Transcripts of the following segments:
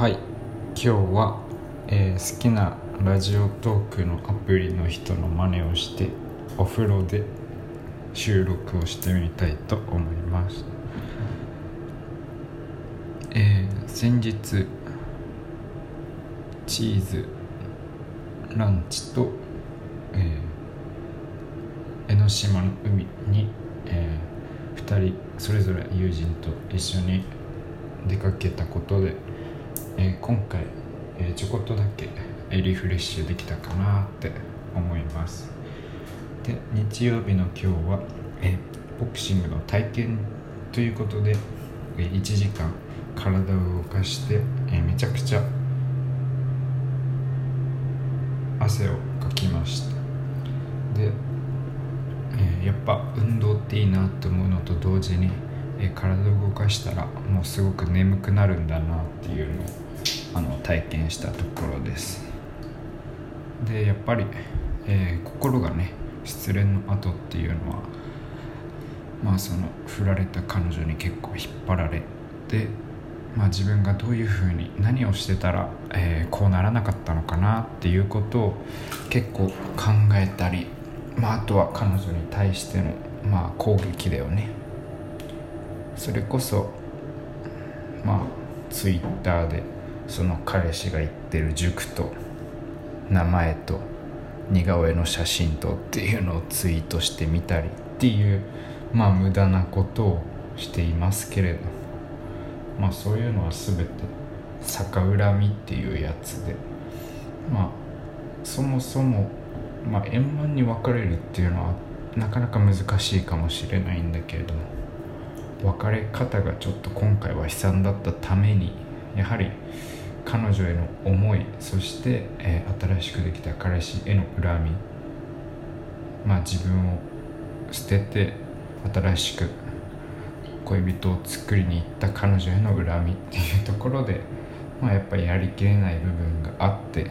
はい。今日は、えー好きなラジオトークのアプリの人の真似をしてお風呂で収録をしてみたいと思います。えー先日チーズランチと、えー江ノ島の海に、え2人それぞれ友人と一緒に出かけたことで、えー今回、えーちょこっとだけリフレッシュできたかなって思います。で日曜日の今日は、えボクシングの体験ということで、え1時間体を動かして、えめちゃくちゃ汗をかきました。で、えやっぱ運動っていいなと思うのと同時に、え体を動かしたらもうすごく眠くなるんだなっていうのを体験したところです。でやっぱり、えー心がね失恋の後っていうのはまあその振られた彼女に結構引っ張られてまあ、自分がどういうふうに何をしてたら、えーこうならなかったのかなっていうことを結構考えたり、まあ、あとは彼女に対しての、まあ、攻撃だよね。それこそまあツイッターでその彼氏が行ってる塾と名前と似顔絵の写真とっていうのをツイートしてみたりっていうまあ無駄なことをしていますけれど。まあそういうのは全て逆恨みっていうやつで。まあそもそも、まあ、円満に別れるっていうのはなかなか難しいかもしれないんだけれども別れ方がちょっと今回は悲惨だったためにやはり彼女への思いそして、えー新しくできた彼氏への恨み。まあ自分を捨てて新しく恋人を作りに行った彼女への恨みっていうところで、まあ、やっぱりやりきれない部分があって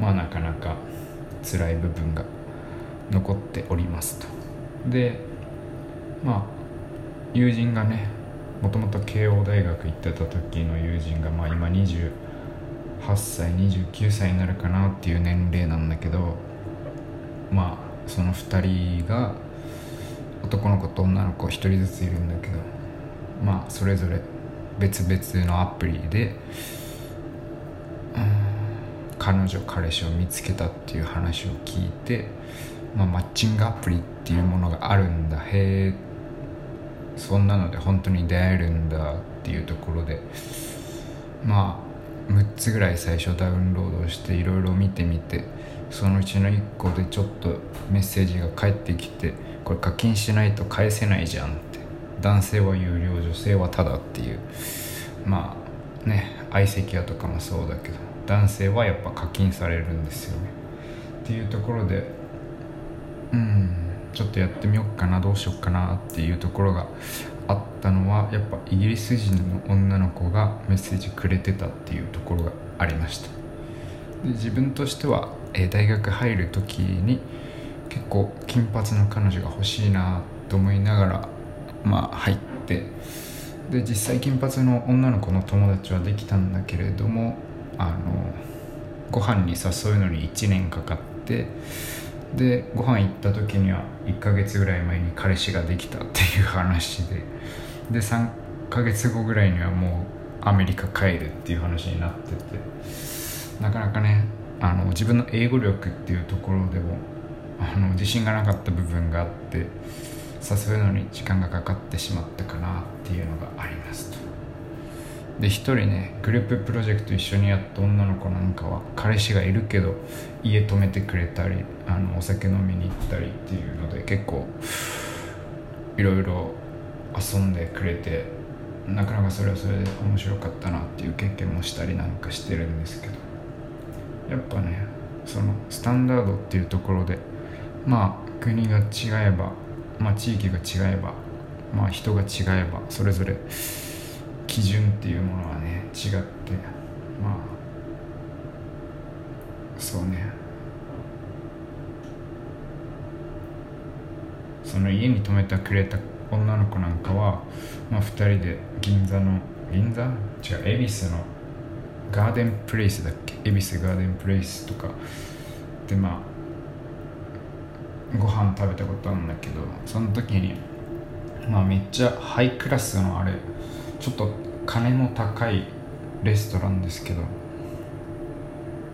まあなかなか辛い部分が残っておりますと。でまあ友人がねもともと慶応大学行ってた時の友人がまあ今28歳29歳になるかなっていう年齢なんだけどまあその2人が男の子と女の子1人ずついるんだけどまあそれぞれ別々のアプリでうん彼女彼氏を見つけたっていう話を聞いて、まあ、マッチングアプリっていうものがあるんだ。へえそんなので本当に出会えるんだっていうところでまあ6つぐらい最初ダウンロードしていろいろ見てみてそのうちの1個でちょっとメッセージが返ってきてこれ課金しないと返せないじゃんって男性は有料女性はタダっていう。まあね相席屋とかもそうだけど男性はやっぱ課金されるんですよね。っていうところでうんちょっとやってみようかなどうしようかなっていうところがあったのはやっぱイギリス人の女の子がメッセージくれてたっていうところがありました。で自分としては、えー大学入る時に結構金髪の彼女が欲しいなと思いながらまあ入ってで実際金髪の女の子の友達はできたんだけれどもあのご飯に誘うのに1年かかってでご飯行った時には1ヶ月ぐらい前に彼氏ができたっていう話で。で3ヶ月後ぐらいにはもうアメリカ帰るっていう話になってて。なかなかねあの自分の英語力っていうところでもあの自信がなかった部分があって誘うのに時間がかかってしまったかなっていうのがありますと。で一人ねグループプロジェクト一緒にやった女の子なんかは彼氏がいるけど家泊めてくれたりあのお酒飲みに行ったりっていうので結構いろいろ遊んでくれてなかなかそれはそれで面白かったなっていう経験もしたりなんかしてるんですけど。やっぱねそのスタンダードっていうところでまあ国が違えば、まあ、地域が違えば、まあ、人が違えばそれぞれ基準っていうものはね違ってまあそうね。その家に泊めてくれた女の子なんかは、まあ、2人で銀座の銀座？違う恵比寿のガーデンプレイスだっけ？恵比寿ガーデンプレイスとか。でまあご飯食べたことあるんだけどその時にまあめっちゃハイクラスのあれちょっと金の高いレストランですけど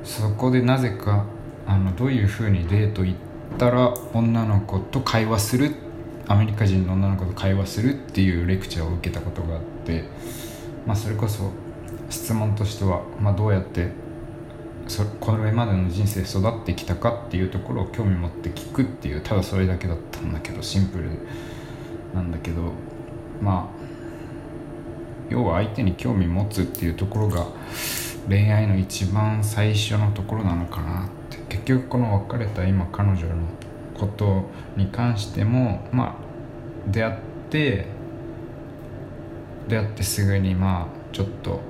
そこでなぜかあのどういうふうにデート行ったら女の子と会話するアメリカ人の女の子と会話するっていうレクチャーを受けたことがあって、まあ、それこそ質問としては、まあ、どうやってそこれまでの人生育ってきたかっていうところを興味持って聞くっていうただそれだけだったんだけどシンプルなんだけどまあ要は相手に興味持つっていうところが恋愛の一番最初のところなのかなって。結局この別れた今彼女のことに関してもまあ出会って出会ってすぐにまあちょっと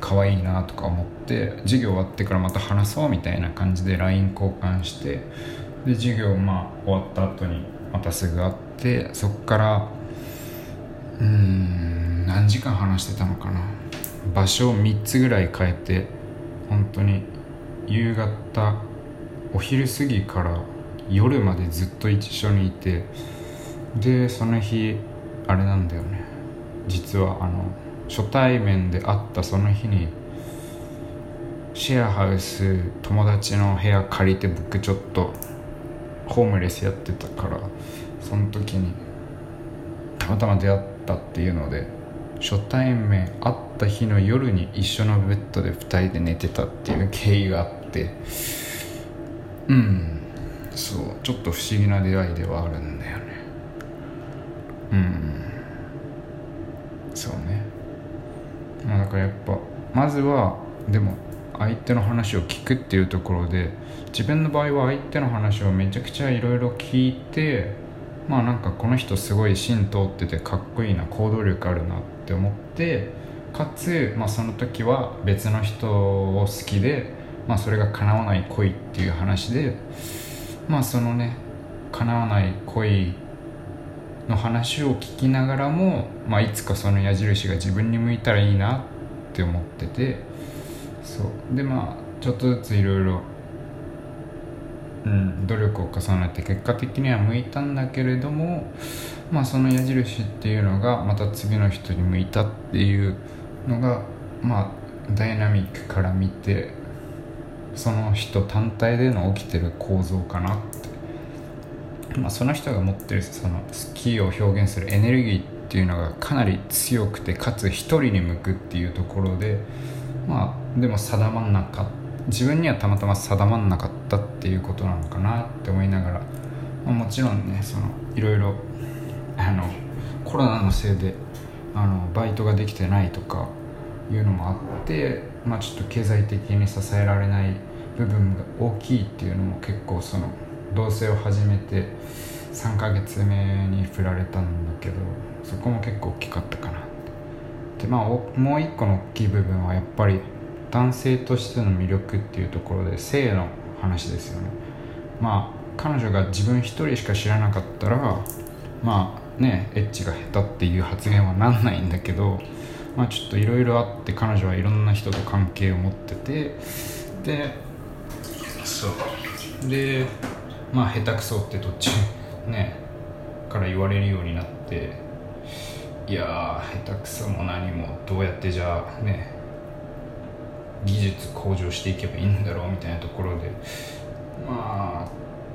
可愛いなとか思って授業終わってからまた話そうみたいな感じで LINE 交換してで授業まあ終わった後にまたすぐ会ってそっからうん何時間話してたのかな？場所を3つぐらい変えて本当に夕方お昼過ぎから夜までずっと一緒にいてでその日あれなんだよね。実はあの初対面で会ったその日にシェアハウス友達の部屋借りて僕ちょっとホームレスやってたからその時にたまたま出会ったっていうので初対面会った日の夜に一緒のベッドで2人で寝てたっていう経緯があって。うん。そう。ちょっと不思議な出会いではあるんだよね。うん。そうね。まあだからやっぱまずはでも相手の話を聞くっていうところで自分の場合は相手の話をめちゃくちゃいろいろ聞いてまあなんかこの人すごい芯通っててかっこいいな行動力あるなってって思ってかつ、まあ、その時は別の人を好きで、まあ、それが叶わない恋っていう話でまあそのね叶わない恋の話を聞きながらも、まあ、いつかその矢印が自分に向いたらいいなって思っててそう。でまあちょっとずついろいろうん、努力を重ねて結果的には向いたんだけれども、まあ、その矢印っていうのがまた次の人に向いたっていうのが、まあ、ダイナミックから見てその人単体での起きてる構造かなって、まあ、その人が持ってるその好きを表現するエネルギーっていうのがかなり強くてかつ一人に向くっていうところでまあでも定まんなかった。自分にはたまたま定まんなかったっていうことなのかなって思いながら、まあ、もちろんねそのいろいろあのコロナのせいであのバイトができてないとかいうのもあって、まあ、ちょっと経済的に支えられない部分が大きいっていうのも結構その同棲を始めて3ヶ月目に振られたんだけどそこも結構大きかったかなでまあもう一個の大きい部分はやっぱり男性としての魅力っていうところで性の話ですよね。まあ彼女が自分一人しか知らなかったらまねエッチが下手っていう発言はなんないんだけどまあちょっといろいろあって彼女はいろんな人と関係を持っててでそう。でまあ下手くそって途中 ねから言われるようになっていや下手くそも何もどうやってじゃあね技術向上していけばいいんだろうみたいなところでまあ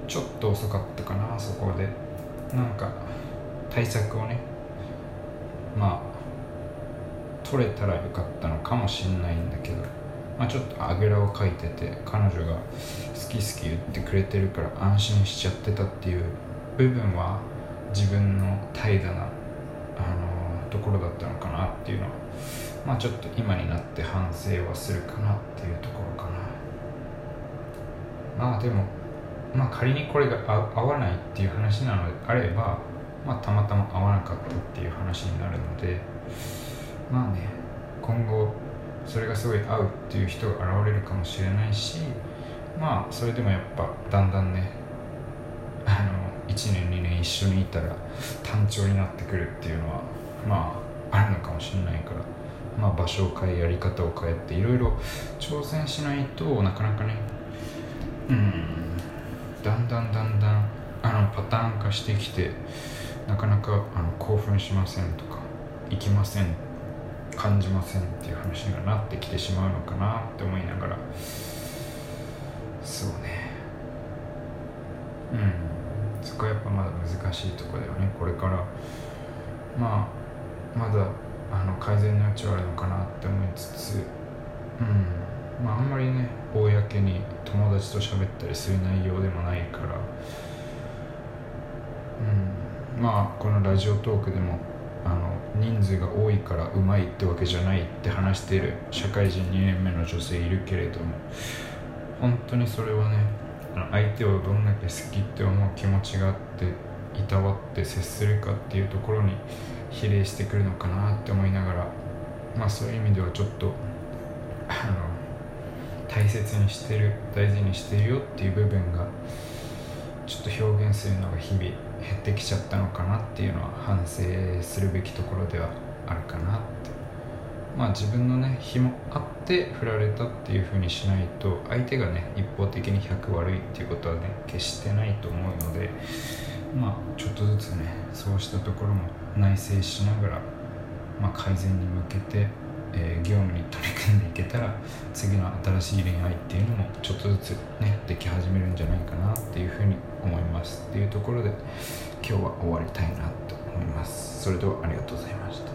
ちょっと遅かったかなそこで。なんか対策をねまあ取れたらよかったのかもしんないんだけど、まあ、ちょっとあぐらをかいてて彼女が好き好き言ってくれてるから安心しちゃってたっていう部分は自分の怠惰な、あのところだったのかなっていうのはまあちょっと今になって反省はするかなっていうところかな。まあでもまあ仮にこれが合わないっていう話なのであればまあたまたま合わなかったっていう話になるのでまあね今後それがすごい合うっていう人が現れるかもしれないしまあそれでもやっぱだんだんねあの1年2年一緒にいたら単調になってくるっていうのはまああるのかもしれないからまあ、場所を変えやり方を変えていろいろ挑戦しないとなかなかねうんだんだんだんだんあのパターン化してきてなかなかあの興奮しませんとか行きません感じませんっていう話にはなってきてしまうのかなって思いながら。そうね。うん。そこはやっぱまだ難しいところだよね。これから。まあまだあの改善の余地はあるのかなって思いつつ。うん。まああんまりね公に友達と喋ったりする内容でもないから。まあこのラジオトークでもあの人数が多いからうまいってわけじゃないって話している社会人2年目の女性いるけれども本当にそれはね相手をどんだけ好きって思う気持ちがあっていたわって接するかっていうところに比例してくるのかなって思いながらまあそういう意味ではちょっとあの大切にしてる大事にしてるよっていう部分がちょっと表現するのが日々減ってきちゃったのかなっていうのは反省するべきところではあるかなって。まあ自分のね日もあって振られたっていうふうにしないと相手がね一方的に100悪いっていうことはね決してないと思うのでまあちょっとずつねそうしたところも内省しながら、まあ、改善に向けて、えー、業務に取り組んでいけたら次の新しい恋愛っていうのもちょっとずつねでき始めるんじゃないかなっていうふうに思います。っていうところで今日は終わりたいなと思います。それではありがとうございました。